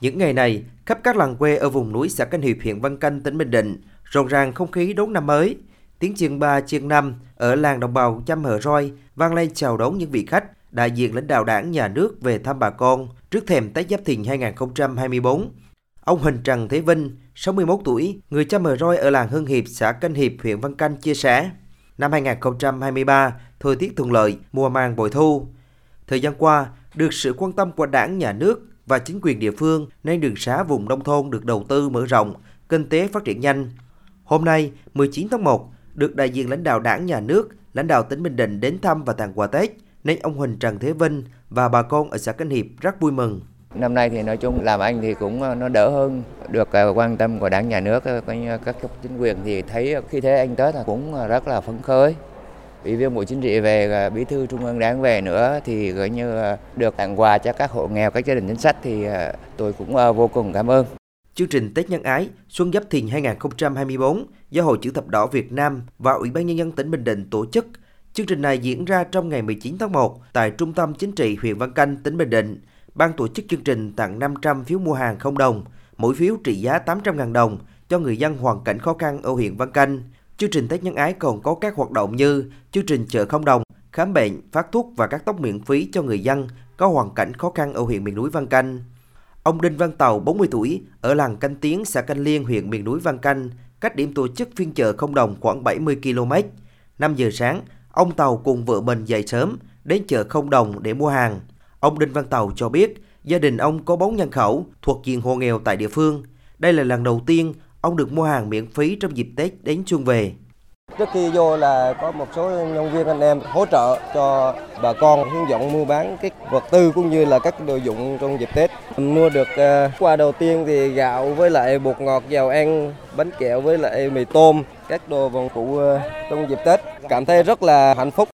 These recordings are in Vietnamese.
Những ngày này, khắp các làng quê ở vùng núi xã Canh Hiệp huyện Văn Canh, tỉnh Bình Định, rộn ràng không khí đón năm mới. Tiếng chiêng ba chiêng năm ở làng đồng bào chăm hờ roi vang lên chào đón những vị khách, đại diện lãnh đạo đảng nhà nước về thăm bà con trước thềm Tết Giáp Thìn 2024. Ông Huỳnh Trần Thế Vinh, 61 tuổi, người chăm hờ roi ở làng Hưng Hiệp, xã Canh Hiệp, huyện Văn Canh chia sẻ. Năm 2023, thời tiết thuận lợi, mùa màng bội thu. Thời gian qua, được sự quan tâm của đảng, nhà nước và chính quyền địa phương nên đường xá vùng nông thôn được đầu tư mở rộng, kinh tế phát triển nhanh. Hôm nay, 19 tháng 1, được đại diện lãnh đạo đảng, nhà nước, lãnh đạo tỉnh Bình Định đến thăm và tặng quà Tết, nên ông Huỳnh Trần Thế Vinh và bà con ở xã Canh Hiệp rất vui mừng. Năm nay thì nói chung làm anh thì cũng ờ, nó đỡ hơn, được ờ, quan tâm của đảng nhà nước, ờ, các cấp chính quyền thì thấy khi thế anh Tết cũng rất là phấn khởi. Ủy viên Bộ Chính trị về à, Bí thư Trung ương Đảng về nữa thì gọi như à, được tặng quà cho các hộ nghèo, các gia đình chính sách thì à, tôi cũng vô cùng cảm ơn. Chương trình Tết Nhân Ái Xuân Giáp Thìn 2024 do Hội Chữ Thập Đỏ Việt Nam và Ủy ban Nhân dân tỉnh Bình Định tổ chức. Chương trình này diễn ra trong ngày 19 tháng 1 tại Trung tâm Chính trị huyện Văn Canh, tỉnh Bình Định ban tổ chức chương trình tặng 500 phiếu mua hàng không đồng, mỗi phiếu trị giá 800.000 đồng cho người dân hoàn cảnh khó khăn ở huyện Văn Canh. Chương trình Tết Nhân Ái còn có các hoạt động như chương trình chợ không đồng, khám bệnh, phát thuốc và cắt tóc miễn phí cho người dân có hoàn cảnh khó khăn ở huyện miền núi Văn Canh. Ông Đinh Văn Tàu, 40 tuổi, ở làng Canh Tiến, xã Canh Liên, huyện miền núi Văn Canh, cách điểm tổ chức phiên chợ không đồng khoảng 70 km. 5 giờ sáng, ông Tàu cùng vợ mình dậy sớm đến chợ không đồng để mua hàng. Ông Đinh Văn Tàu cho biết gia đình ông có 4 nhân khẩu thuộc diện hộ nghèo tại địa phương. Đây là lần đầu tiên ông được mua hàng miễn phí trong dịp Tết đến xuân về. Trước khi vô là có một số nhân viên anh em hỗ trợ cho bà con hướng dẫn mua bán các vật tư cũng như là các đồ dụng trong dịp Tết. Mua được uh, quà đầu tiên thì gạo với lại bột ngọt giàu ăn, bánh kẹo với lại mì tôm, các đồ vòng phụ uh, trong dịp Tết. Cảm thấy rất là hạnh phúc.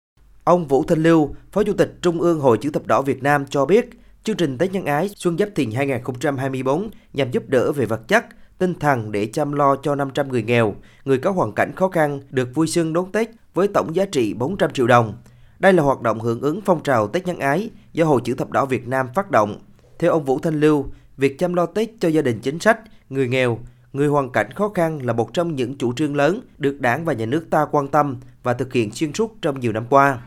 Ông Vũ Thanh Lưu, Phó Chủ tịch Trung ương Hội Chữ Thập Đỏ Việt Nam cho biết, chương trình Tết Nhân Ái Xuân Giáp Thìn 2024 nhằm giúp đỡ về vật chất, tinh thần để chăm lo cho 500 người nghèo, người có hoàn cảnh khó khăn được vui xuân đón Tết với tổng giá trị 400 triệu đồng. Đây là hoạt động hưởng ứng phong trào Tết Nhân Ái do Hội Chữ Thập Đỏ Việt Nam phát động. Theo ông Vũ Thanh Lưu, việc chăm lo Tết cho gia đình chính sách, người nghèo, người hoàn cảnh khó khăn là một trong những chủ trương lớn được Đảng và Nhà nước ta quan tâm và thực hiện xuyên suốt trong nhiều năm qua.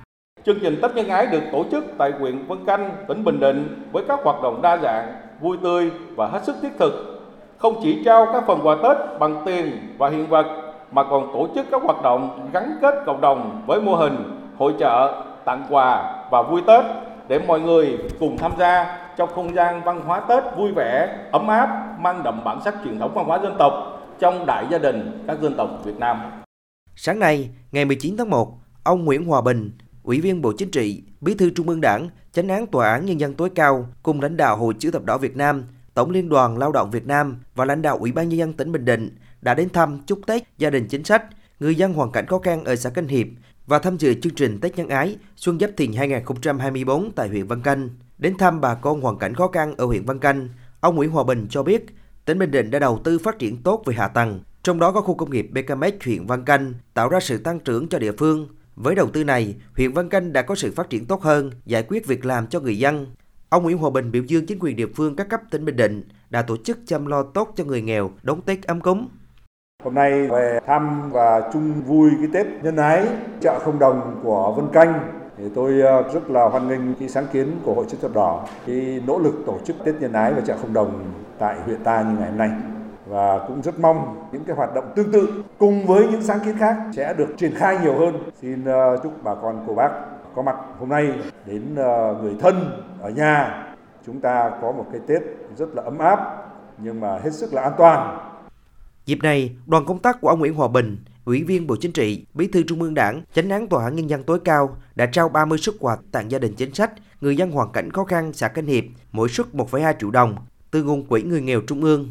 Chương trình Tết Nhân Ái được tổ chức tại huyện Vân Canh, tỉnh Bình Định với các hoạt động đa dạng, vui tươi và hết sức thiết thực. Không chỉ trao các phần quà Tết bằng tiền và hiện vật mà còn tổ chức các hoạt động gắn kết cộng đồng với mô hình hội trợ, tặng quà và vui Tết để mọi người cùng tham gia trong không gian văn hóa Tết vui vẻ, ấm áp, mang đậm bản sắc truyền thống văn hóa dân tộc trong đại gia đình các dân tộc Việt Nam. Sáng nay, ngày 19 tháng 1, ông Nguyễn Hòa Bình, Ủy viên Bộ Chính trị, Bí thư Trung ương Đảng, Chánh án Tòa án Nhân dân tối cao cùng lãnh đạo Hội Chữ thập đỏ Việt Nam, Tổng Liên đoàn Lao động Việt Nam và lãnh đạo Ủy ban Nhân dân tỉnh Bình Định đã đến thăm chúc Tết gia đình chính sách, người dân hoàn cảnh khó khăn ở xã Canh Hiệp và tham dự chương trình Tết Nhân Ái Xuân Giáp Thìn 2024 tại huyện Văn Canh. Đến thăm bà con hoàn cảnh khó khăn ở huyện Văn Canh, ông Nguyễn Hòa Bình cho biết tỉnh Bình Định đã đầu tư phát triển tốt về hạ tầng, trong đó có khu công nghiệp BKMX huyện Văn Canh tạo ra sự tăng trưởng cho địa phương, với đầu tư này, huyện Văn Canh đã có sự phát triển tốt hơn, giải quyết việc làm cho người dân. Ông Nguyễn Hòa Bình biểu dương chính quyền địa phương các cấp tỉnh Bình Định đã tổ chức chăm lo tốt cho người nghèo đón Tết ấm cúng. Hôm nay về thăm và chung vui cái Tết nhân ái chợ không đồng của Vân Canh thì tôi ờ, rất là hoan nghênh cái sáng kiến của Hội chữ thập đỏ, cái nỗ lực tổ chức Tết nhân ái và chợ không đồng tại huyện ta như ngày hôm nay và cũng rất mong những cái hoạt động tương tự cùng với những sáng kiến khác sẽ được triển khai nhiều hơn. Xin ờ, chúc bà con cô bác có mặt hôm nay đến ờ, người thân ở nhà chúng ta có một cái Tết rất là ấm áp nhưng mà hết sức là an toàn. Dịp này, đoàn công tác của ông Nguyễn Hòa Bình, Ủy viên Bộ Chính trị, Bí thư Trung ương Đảng, Chánh án Tòa án Nhân dân tối cao đã trao 30 xuất quà tặng gia đình chính sách, người dân hoàn cảnh khó khăn xã Canh Hiệp, mỗi suất 1,2 triệu đồng từ nguồn quỹ người nghèo trung ương.